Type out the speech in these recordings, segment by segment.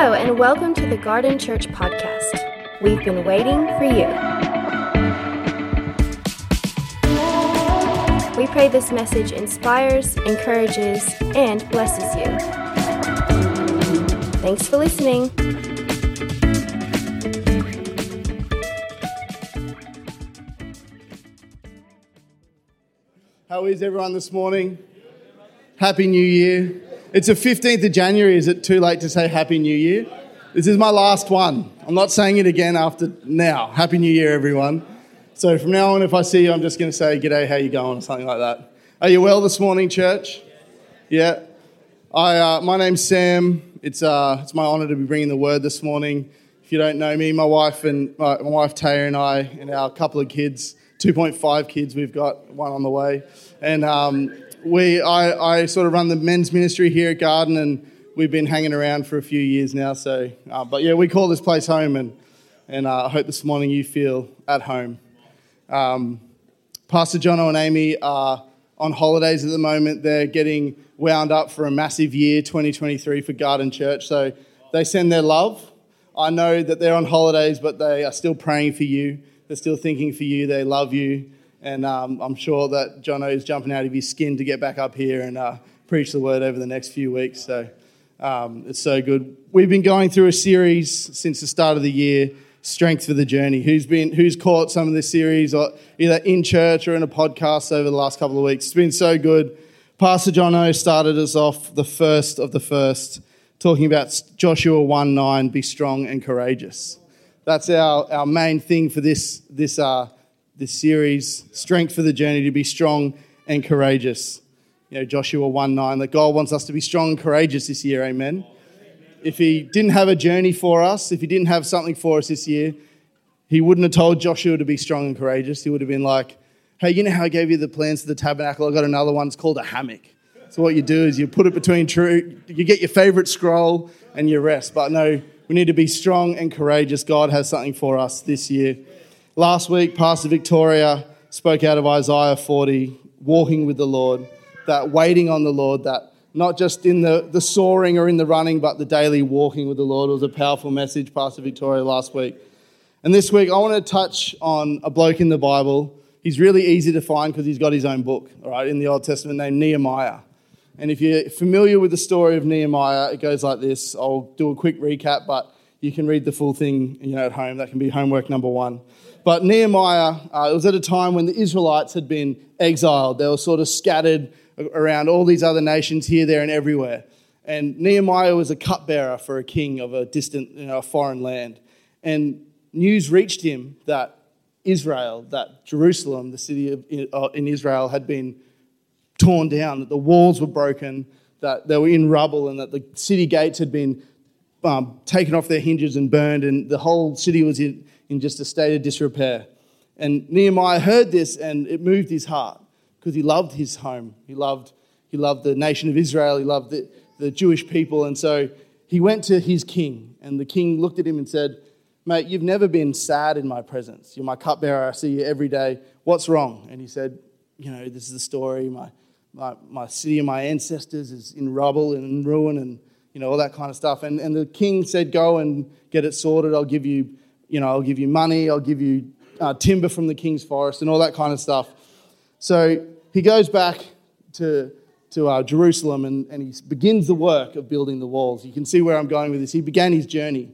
Hello, and welcome to the Gardn Church podcast. We've been waiting for you. We pray this message inspires, encourages, and blesses you. Thanks for listening. How is everyone this morning? Happy New Year. It's the 15th of January. Is it too late to say Happy New Year? This is my last one. I'm not saying it again after now. Happy New Year, everyone. So from now on, if I see you, I'm just going to say, G'day, how you going? or something like that. Are you well this morning, church? Yeah. I, uh, my name's Sam. It's, uh, it's my honour to be bringing the word this morning. If you don't know me, my wife and my, my wife Taya and I and our couple of kids, 2.5 kids, we've got one on the way, and um, we I, I sort of run the men's ministry here at Gardn, and we've been hanging around for a few years now. So, uh, but yeah, we call this place home, and and uh, I hope this morning you feel at home. Um, Pastor Jono and Amy are on holidays at the moment. They're getting wound up for a massive year, 2023, for Gardn Church. So they send their love. I know that they're on holidays, but they are still praying for you. They're still thinking for you. They love you. And um, I'm sure that Jono is jumping out of his skin to get back up here and uh, preach the word over the next few weeks. So um, it's so good. We've been going through a series since the start of the year, Strength for the Journey. Who's been who's caught some of this series, or either in church or in a podcast over the last couple of weeks? It's been so good. Pastor Jono started us off the first of the first, talking about Joshua 1 9, be strong and courageous. That's our, our main thing for this, this, uh, this series strength for the journey to be strong and courageous. You know, Joshua 1 9, that God wants us to be strong and courageous this year, amen. If He didn't have a journey for us, if He didn't have something for us this year, He wouldn't have told Joshua to be strong and courageous. He would have been like, hey, you know how I gave you the plans for the tabernacle? I got another one, it's called a hammock. So what you do is you put it between true, you get your favorite scroll and you rest. But no, we need to be strong and courageous. God has something for us this year. Last week, Pastor Victoria spoke out of Isaiah 40, walking with the Lord, that waiting on the Lord, that not just in the, the soaring or in the running, but the daily walking with the Lord. It was a powerful message, Pastor Victoria, last week. And this week, I want to touch on a bloke in the Bible. He's really easy to find because he's got his own book, all right, in the Old Testament named Nehemiah. And if you're familiar with the story of Nehemiah, it goes like this. I'll do a quick recap, but you can read the full thing you know, at home. That can be homework number one. But Nehemiah, uh, it was at a time when the Israelites had been exiled. They were sort of scattered around all these other nations here, there, and everywhere. And Nehemiah was a cupbearer for a king of a distant, you know, foreign land. And news reached him that Israel, that Jerusalem, the city of, in Israel, had been torn down, that the walls were broken, that they were in rubble, and that the city gates had been um, taken off their hinges and burned, and the whole city was in, in just a state of disrepair. And Nehemiah heard this, and it moved his heart because he loved his home. He loved, he loved the nation of Israel. He loved the, the Jewish people. And so he went to his king, and the king looked at him and said, Mate, you've never been sad in my presence. You're my cupbearer. I see you every day. What's wrong? And he said, You know, this is the story. My, my, my city and my ancestors is in rubble and in ruin and, you know, all that kind of stuff. And, and the king said, go and get it sorted. I'll give you, you know, I'll give you money. I'll give you uh, timber from the king's forest and all that kind of stuff. So he goes back to, to uh, Jerusalem and, and he begins the work of building the walls. You can see where I'm going with this. He began his journey,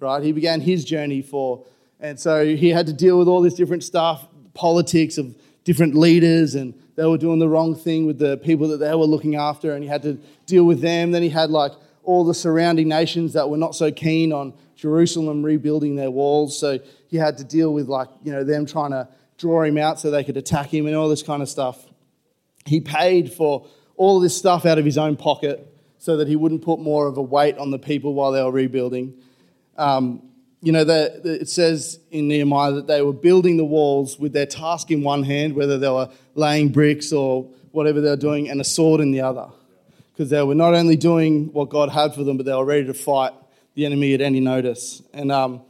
right? He began his journey for, and so he had to deal with all this different stuff, politics of different leaders and they were doing the wrong thing with the people that they were looking after, and he had to deal with them. Then he had like all the surrounding nations that were not so keen on Jerusalem rebuilding their walls. So he had to deal with like, you know, them trying to draw him out so they could attack him and all this kind of stuff. He paid for all this stuff out of his own pocket so that he wouldn't put more of a weight on the people while they were rebuilding. Um, you know, the, the, it says in Nehemiah that they were building the walls with their task in one hand, whether they were laying bricks or whatever they were doing, and a sword in the other. Because they were not only doing what God had for them, but they were ready to fight the enemy at any notice. And um,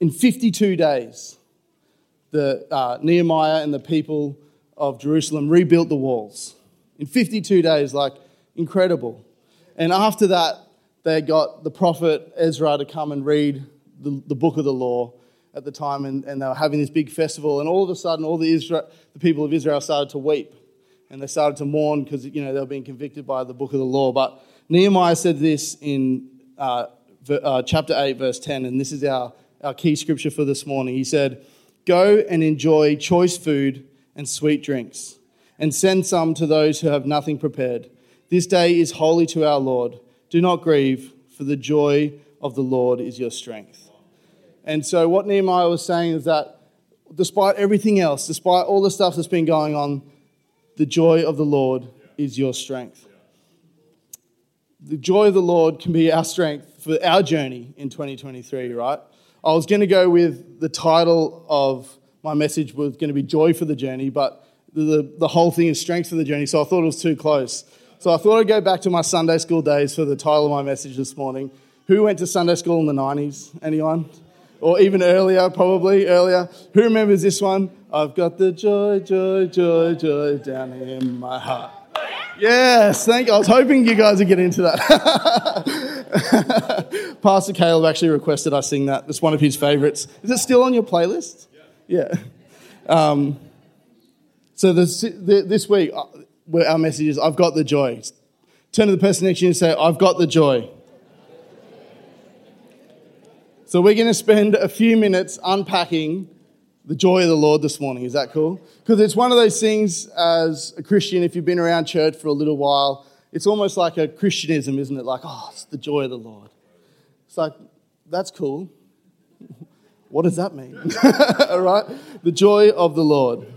in 52 days, the, uh, Nehemiah and the people of Jerusalem rebuilt the walls. In 52 days, like incredible. And after that, they got the prophet Ezra to come and read the, the book of the law at the time, and, and they were having this big festival, and all of a sudden, all the, Israel, the people of Israel started to weep, and they started to mourn because you know they were being convicted by the book of the law. But Nehemiah said this in uh, uh, chapter 8, verse 10, and this is our, our key scripture for this morning. He said, Go and enjoy choice food and sweet drinks, and send some to those who have nothing prepared. This day is holy to our Lord. Do not grieve, for the joy of the Lord is your strength. And so, what Nehemiah was saying is that despite everything else, despite all the stuff that's been going on, the joy of the Lord is your strength. The joy of the Lord can be our strength for our journey in 2023, right? I was going to go with the title of my message was going to be Joy for the Journey, but the, the whole thing is Strength for the Journey, so I thought it was too close. So I thought I'd go back to my Sunday school days for the title of my message this morning. Who went to Sunday school in the 90s? Anyone? Or even earlier, probably earlier. Who remembers this one? I've got the joy, joy, joy, joy down in my heart. Yes, thank you. I was hoping you guys would get into that. Pastor Caleb actually requested I sing that. It's one of his favorites. Is it still on your playlist? Yeah. Um, so this, this week, uh, our message is I've got the joy. Turn to the person next to you and say, I've got the joy. So we're going to spend a few minutes unpacking the joy of the Lord this morning. Is that cool? Because it's one of those things as a Christian, if you've been around church for a little while, it's almost like a Christianism, isn't it? Like, oh, it's the joy of the Lord. It's like, that's cool. What does that mean? All right? The joy of the Lord.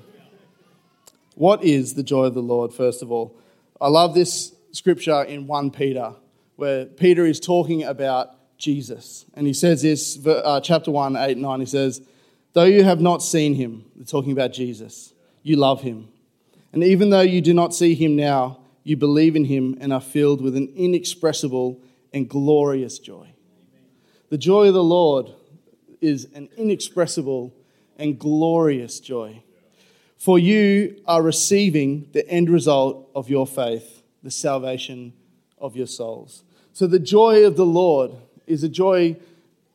What is the joy of the Lord, first of all? I love this scripture in 1 Peter, where Peter is talking about Jesus. And he says this, uh, chapter 1, 8 and 9, he says, Though you have not seen him, talking about Jesus, you love him. And even though you do not see him now, you believe in him and are filled with an inexpressible and glorious joy. The joy of the Lord is an inexpressible and glorious joy. For you are receiving the end result of your faith, the salvation of your souls. So the joy of the Lord is a joy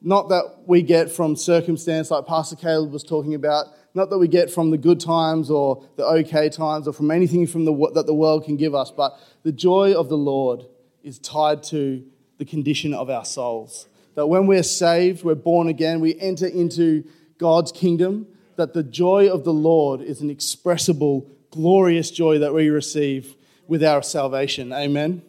not that we get from circumstance like Pastor Caleb was talking about, not that we get from the good times or the okay times or from anything from the, that the world can give us, but the joy of the Lord is tied to the condition of our souls. That when we're saved, we're born again, we enter into God's kingdom, that the joy of the Lord is an expressible, glorious joy that we receive with our salvation. Amen.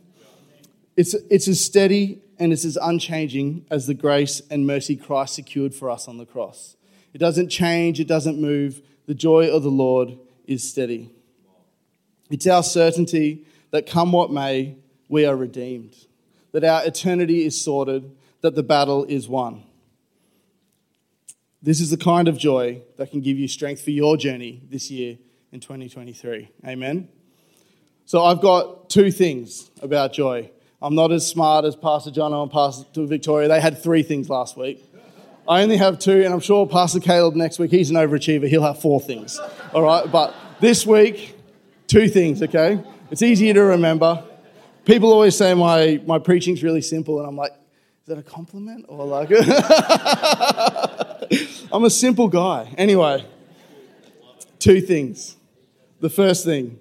It's, it's as steady and it's as unchanging as the grace and mercy Christ secured for us on the cross. It doesn't change, it doesn't move. The joy of the Lord is steady. It's our certainty that come what may, we are redeemed, that our eternity is sorted, that the battle is won. This is the kind of joy that can give you strength for your journey this year in 2023. Amen. So I've got two things about joy. I'm not as smart as Pastor John and Pastor Victoria. They had three things last week. I only have two, and I'm sure Pastor Caleb next week, he's an overachiever. He'll have four things. All right, but this week, two things, okay? It's easier to remember. People always say my, my preaching's really simple, and I'm like, is that a compliment? Or like, I'm a simple guy. Anyway, two things. The first thing,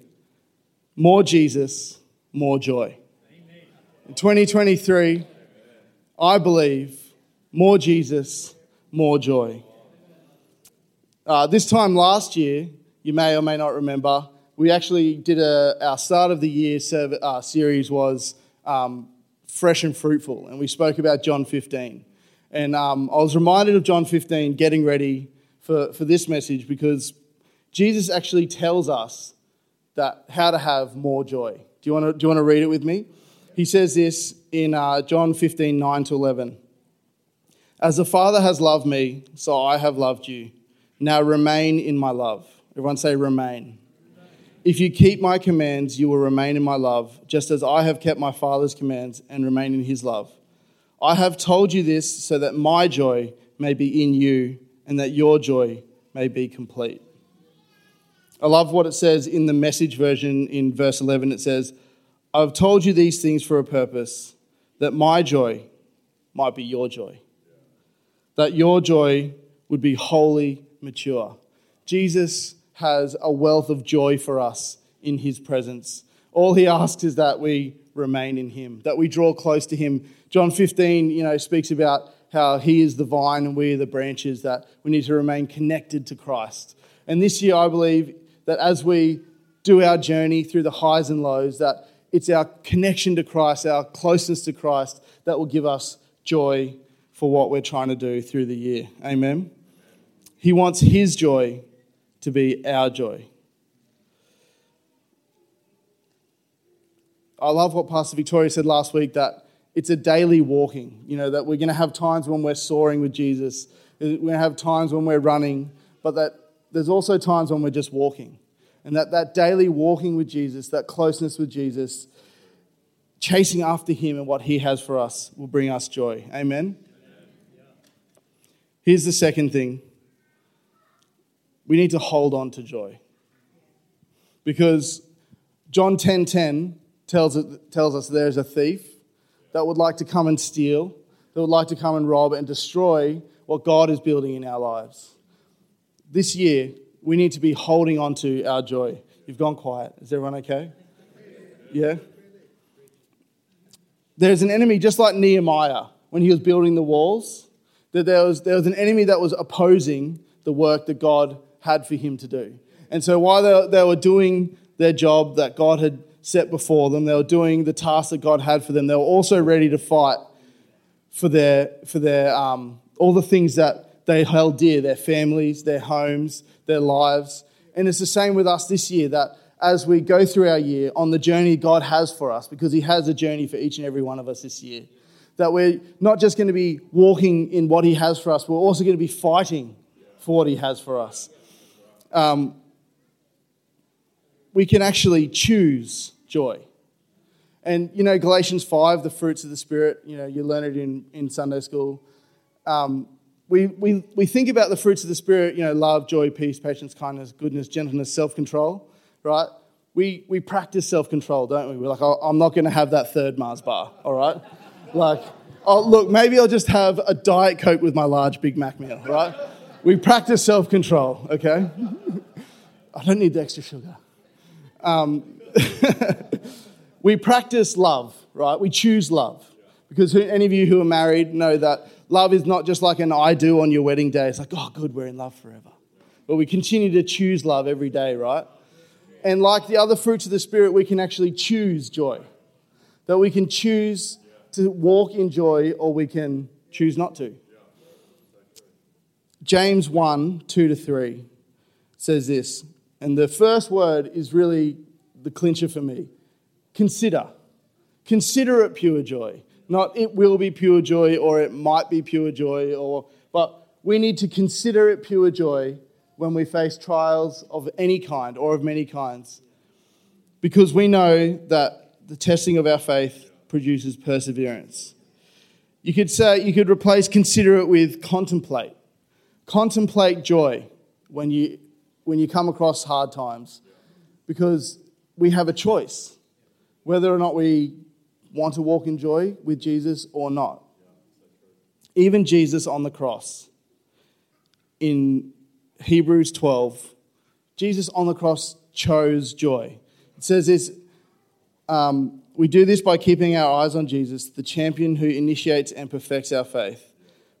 more Jesus, more joy. In 2023, I believe more Jesus, more joy. Uh, this time last year, you may or may not remember, we actually did a, our start of the year serv- uh, series was um, Fresh and Fruitful, and we spoke about John 15. And um, I was reminded of John 15 getting ready for, for this message because Jesus actually tells us that how to have more joy. Do you want to, do you want to read it with me? He says this in uh, John 15 9 to 11. As the Father has loved me, so I have loved you. Now remain in my love. Everyone say, remain. If you keep my commands, you will remain in my love, just as I have kept my Father's commands and remain in his love. I have told you this so that my joy may be in you and that your joy may be complete. I love what it says in the message version in verse 11. It says, I've told you these things for a purpose, that my joy might be your joy, that your joy would be wholly mature. Jesus has a wealth of joy for us in his presence. All he asks is that we remain in him, that we draw close to him. John 15, you know, speaks about how he is the vine and we are the branches, that we need to remain connected to Christ. And this year, I believe that as we do our journey through the highs and lows, that it's our connection to Christ, our closeness to Christ, that will give us joy for what we're trying to do through the year. Amen. He wants his joy to be our joy. I love what Pastor Victoria said last week that it's a daily walking, you know, that we're going to have times when we're soaring with Jesus, we're going to have times when we're running, but that there's also times when we're just walking. And that, that daily walking with Jesus, that closeness with Jesus, chasing after Him and what He has for us will bring us joy. Amen? Here's the second thing we need to hold on to joy. Because John 10:10 10, 10 tells, tells us there's a thief that would like to come and steal, that would like to come and rob and destroy what God is building in our lives. This year, we need to be holding on to our joy. You've gone quiet. Is everyone okay? Yeah? There's an enemy, just like Nehemiah when he was building the walls, that there was, there was an enemy that was opposing the work that God had for him to do. And so while they, they were doing their job that God had set before them, they were doing the task that God had for them, they were also ready to fight for their, for their um, all the things that they held dear their families, their homes, their lives. And it's the same with us this year that as we go through our year on the journey God has for us, because He has a journey for each and every one of us this year, that we're not just going to be walking in what He has for us, we're also going to be fighting for what He has for us um, we can actually choose joy. And, you know, Galatians 5, the fruits of the Spirit, you know, you learn it in, in Sunday school. Um, we, we, we think about the fruits of the Spirit, you know, love, joy, peace, patience, kindness, goodness, gentleness, self control, right? We, we practice self control, don't we? We're like, oh, I'm not going to have that third Mars bar, all right? like, oh, look, maybe I'll just have a Diet Coke with my large Big Mac meal, right? We practice self control, okay? I don't need the extra sugar. Um, we practice love, right? We choose love. Because any of you who are married know that love is not just like an I do on your wedding day. It's like, oh, good, we're in love forever. But we continue to choose love every day, right? And like the other fruits of the Spirit, we can actually choose joy. That we can choose to walk in joy or we can choose not to. James 1 2 to 3 says this, and the first word is really the clincher for me consider. Consider it pure joy. Not it will be pure joy or it might be pure joy, or, but we need to consider it pure joy when we face trials of any kind or of many kinds. Because we know that the testing of our faith produces perseverance. You could say, you could replace consider it with contemplate. Contemplate joy when you, when you come across hard times because we have a choice whether or not we want to walk in joy with Jesus or not. Even Jesus on the cross in Hebrews 12, Jesus on the cross chose joy. It says this um, we do this by keeping our eyes on Jesus, the champion who initiates and perfects our faith.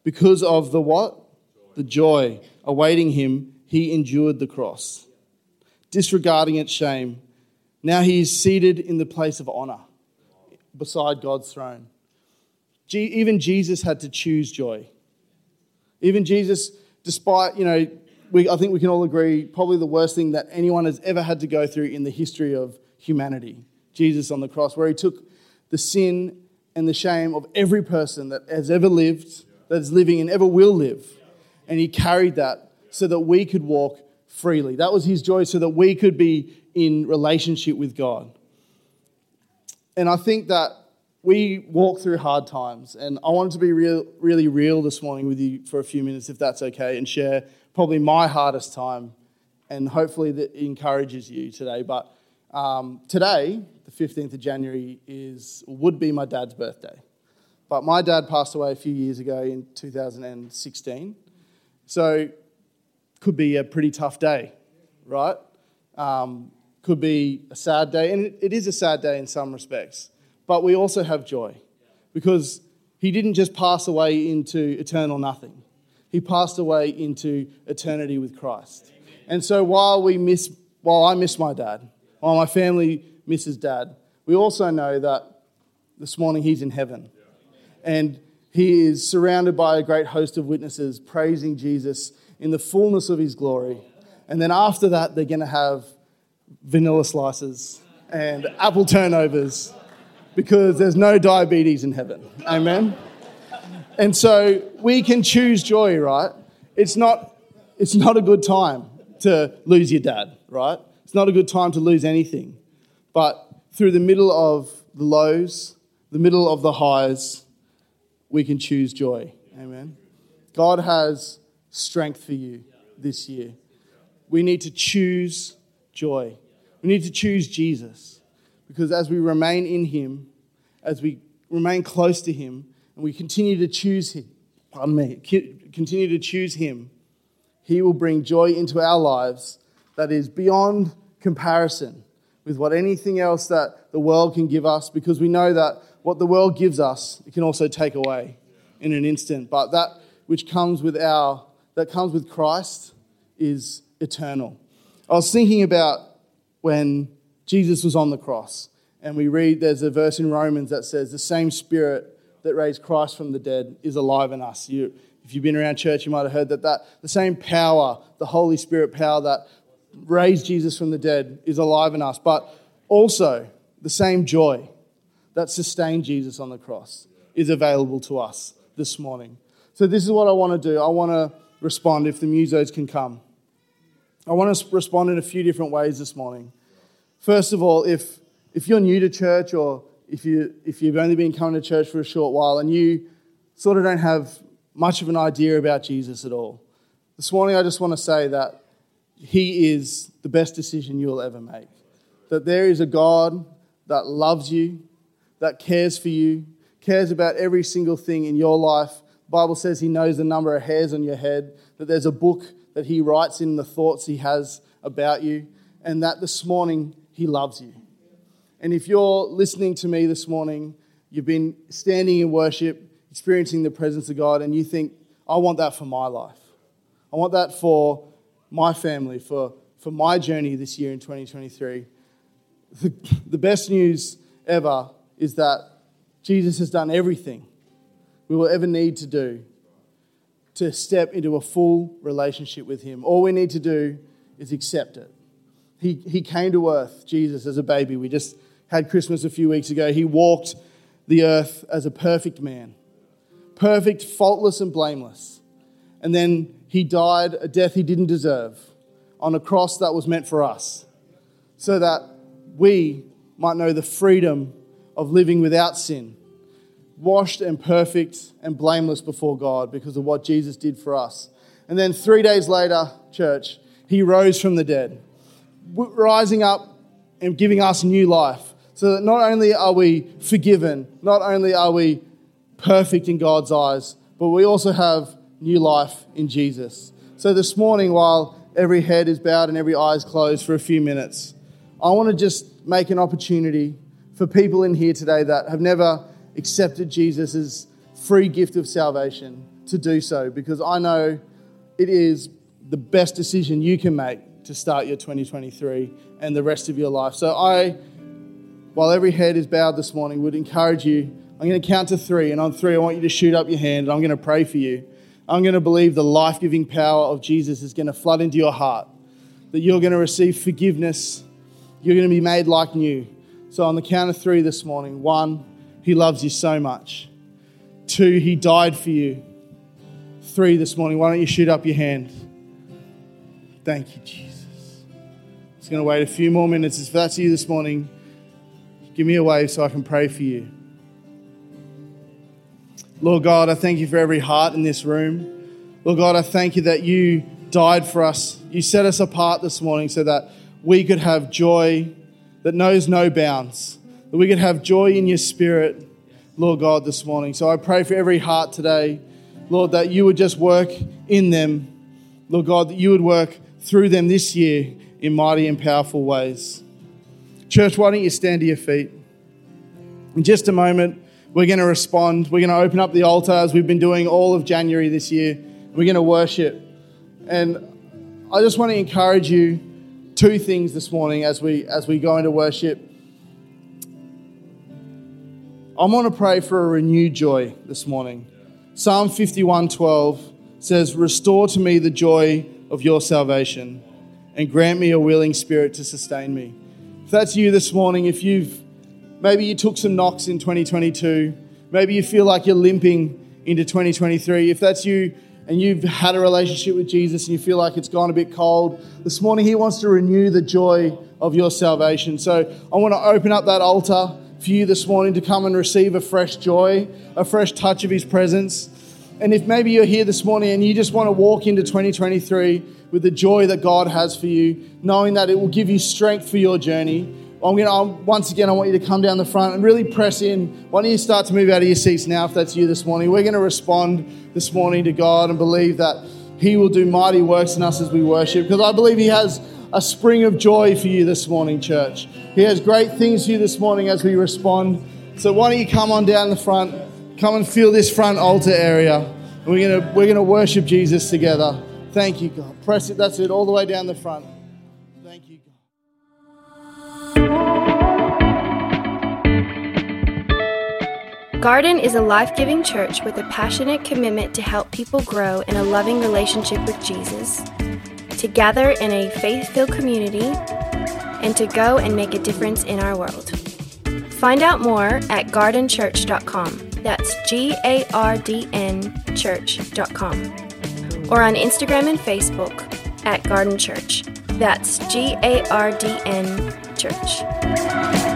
Because of the what? the joy awaiting him, he endured the cross, disregarding its shame. Now he is seated in the place of honor beside God's throne. Even Jesus had to choose joy. Even Jesus, despite, you know, we, I think we can all agree, probably the worst thing that anyone has ever had to go through in the history of humanity. Jesus on the cross, where he took the sin and the shame of every person that has ever lived, that is living, and ever will live and he carried that so that we could walk freely. That was his joy, so that we could be in relationship with God. And I think that we walk through hard times, and I wanted to be real, really real this morning with you for a few minutes, if that's okay, and share probably my hardest time, and hopefully that encourages you today. But um, today, the 15th of January, is would be my dad's birthday. But my dad passed away a few years ago in 2016. So, could be a pretty tough day, right? Um, could be a sad day, and it, is a sad day in some respects. But we also have joy because he didn't just pass away into eternal nothing, he passed away into eternity with Christ. And so while we miss, while I miss my dad, while my family misses dad, we also know that this morning he's in heaven. And he is surrounded by a great host of witnesses praising Jesus in the fullness of his glory. And then after that, they're going to have vanilla slices and apple turnovers because there's no diabetes in heaven. Amen. And so we can choose joy, right? It's not, it's not a good time to lose your dad, right? It's not a good time to lose anything. But through the middle of the lows, the middle of the highs, we can choose joy. Amen. God has strength for you this year. We need to choose joy. We need to choose Jesus because as we remain in Him, as we remain close to Him, and we continue to choose Him, pardon me, continue to choose Him, He will bring joy into our lives that is beyond comparison with what anything else that the world can give us because we know that what the world gives us, it can also take away in an instant. But that which comes with our, that comes with Christ is eternal. I was thinking about when Jesus was on the cross and we read there's a verse in Romans that says, The same spirit that raised Christ from the dead is alive in us. You, if you've been around church, you might have heard that, that the same power, the Holy Spirit power that raised Jesus from the dead, is alive in us. But also, the same joy that sustained Jesus on the cross is available to us this morning. So, this is what I want to do. I want to respond if the musos can come. I want to respond in a few different ways this morning. First of all, if if you're new to church or if, you, if you've only been coming to church for a short while and you sort of don't have much of an idea about Jesus at all, this morning I just want to say that He is the best decision you'll ever make. That there is a God that loves you, that cares for you, cares about every single thing in your life. The Bible says He knows the number of hairs on your head, that there's a book that He writes in the thoughts He has about you, and that this morning He loves you. And if you're listening to me this morning, you've been standing in worship, experiencing the presence of God, and you think, I want that for my life. I want that for my family, for, for my journey this year in 2023. The, the best news ever is that Jesus has done everything we will ever need to do to step into a full relationship with Him. All we need to do is accept it. He, he came to earth, Jesus, as a baby. We just had Christmas a few weeks ago, he walked the earth as a perfect man, perfect, faultless, and blameless. And then he died a death he didn't deserve on a cross that was meant for us, so that we might know the freedom of living without sin, washed and perfect and blameless before God because of what Jesus did for us. And then three days later, church, he rose from the dead, rising up and giving us new life so that not only are we forgiven, not only are we perfect in God's eyes, but we also have new life in Jesus. So this morning, while every head is bowed and every eye is closed for a few minutes, I want to just make an opportunity for people in here today that have never accepted Jesus' free gift of salvation to do so because I know it is the best decision you can make to start your 2023 and the rest of your life. So I while every head is bowed this morning, would encourage you. I'm going to count to three, and on three, I want you to shoot up your hand, and I'm going to pray for you. I'm going to believe the life giving power of Jesus is going to flood into your heart, that you're going to receive forgiveness, you're going to be made like new. So, on the count of three this morning one, He loves you so much. Two, He died for you. Three this morning, why don't you shoot up your hand? Thank you, Jesus. Just going to wait a few more minutes. If that's you this morning, Give me a wave so I can pray for you. Lord God, I thank you for every heart in this room. Lord God, I thank you that you died for us. You set us apart this morning so that we could have joy that knows no bounds, that we can have joy in your spirit, Lord God, this morning. So I pray for every heart today, Lord, that you would just work in them. Lord God, that you would work through them this year in mighty and powerful ways. Church, why don't you stand to your feet? In just a moment, we're going to respond. We're going to open up the altar as we've been doing all of January this year. We're going to worship. And I just want to encourage you two things this morning as we as we go into worship. I want to pray for a renewed joy this morning. Psalm 51:12 says, "Restore to me the joy of your salvation and grant me a willing spirit to sustain me." If that's you this morning, if you've maybe you took some knocks in 2022, maybe you feel like you're limping into 2023, if that's you and you've had a relationship with Jesus and you feel like it's gone a bit cold, this morning He wants to renew the joy of your salvation. So I want to open up that altar for you this morning to come and receive a fresh joy, a fresh touch of His presence. And if maybe you're here this morning and you just want to walk into 2023 with the joy that God has for you, knowing that it will give you strength for your journey, I'm going to, once again, I want you to come down the front and really press in. Why don't you start to move out of your seats now if that's you this morning? We're going to respond this morning to God and believe that He will do mighty works in us as we worship because I believe He has a spring of joy for you this morning, church. He has great things for you this morning as we respond. So why don't you come on down the front, come and feel this front altar area. We're gonna we're gonna worship Jesus together. Thank you, God. Press it. That's it. All the way down the front. Thank you, God. Gardn is a life giving church with a passionate commitment to help people grow in a loving relationship with Jesus to gather in a faith filled community, and to go and make a difference in our world. Find out more at gardnchurch.com. That's G A R D N church.com. Or on Instagram and Facebook at Gardn Church. That's G A R D N Church.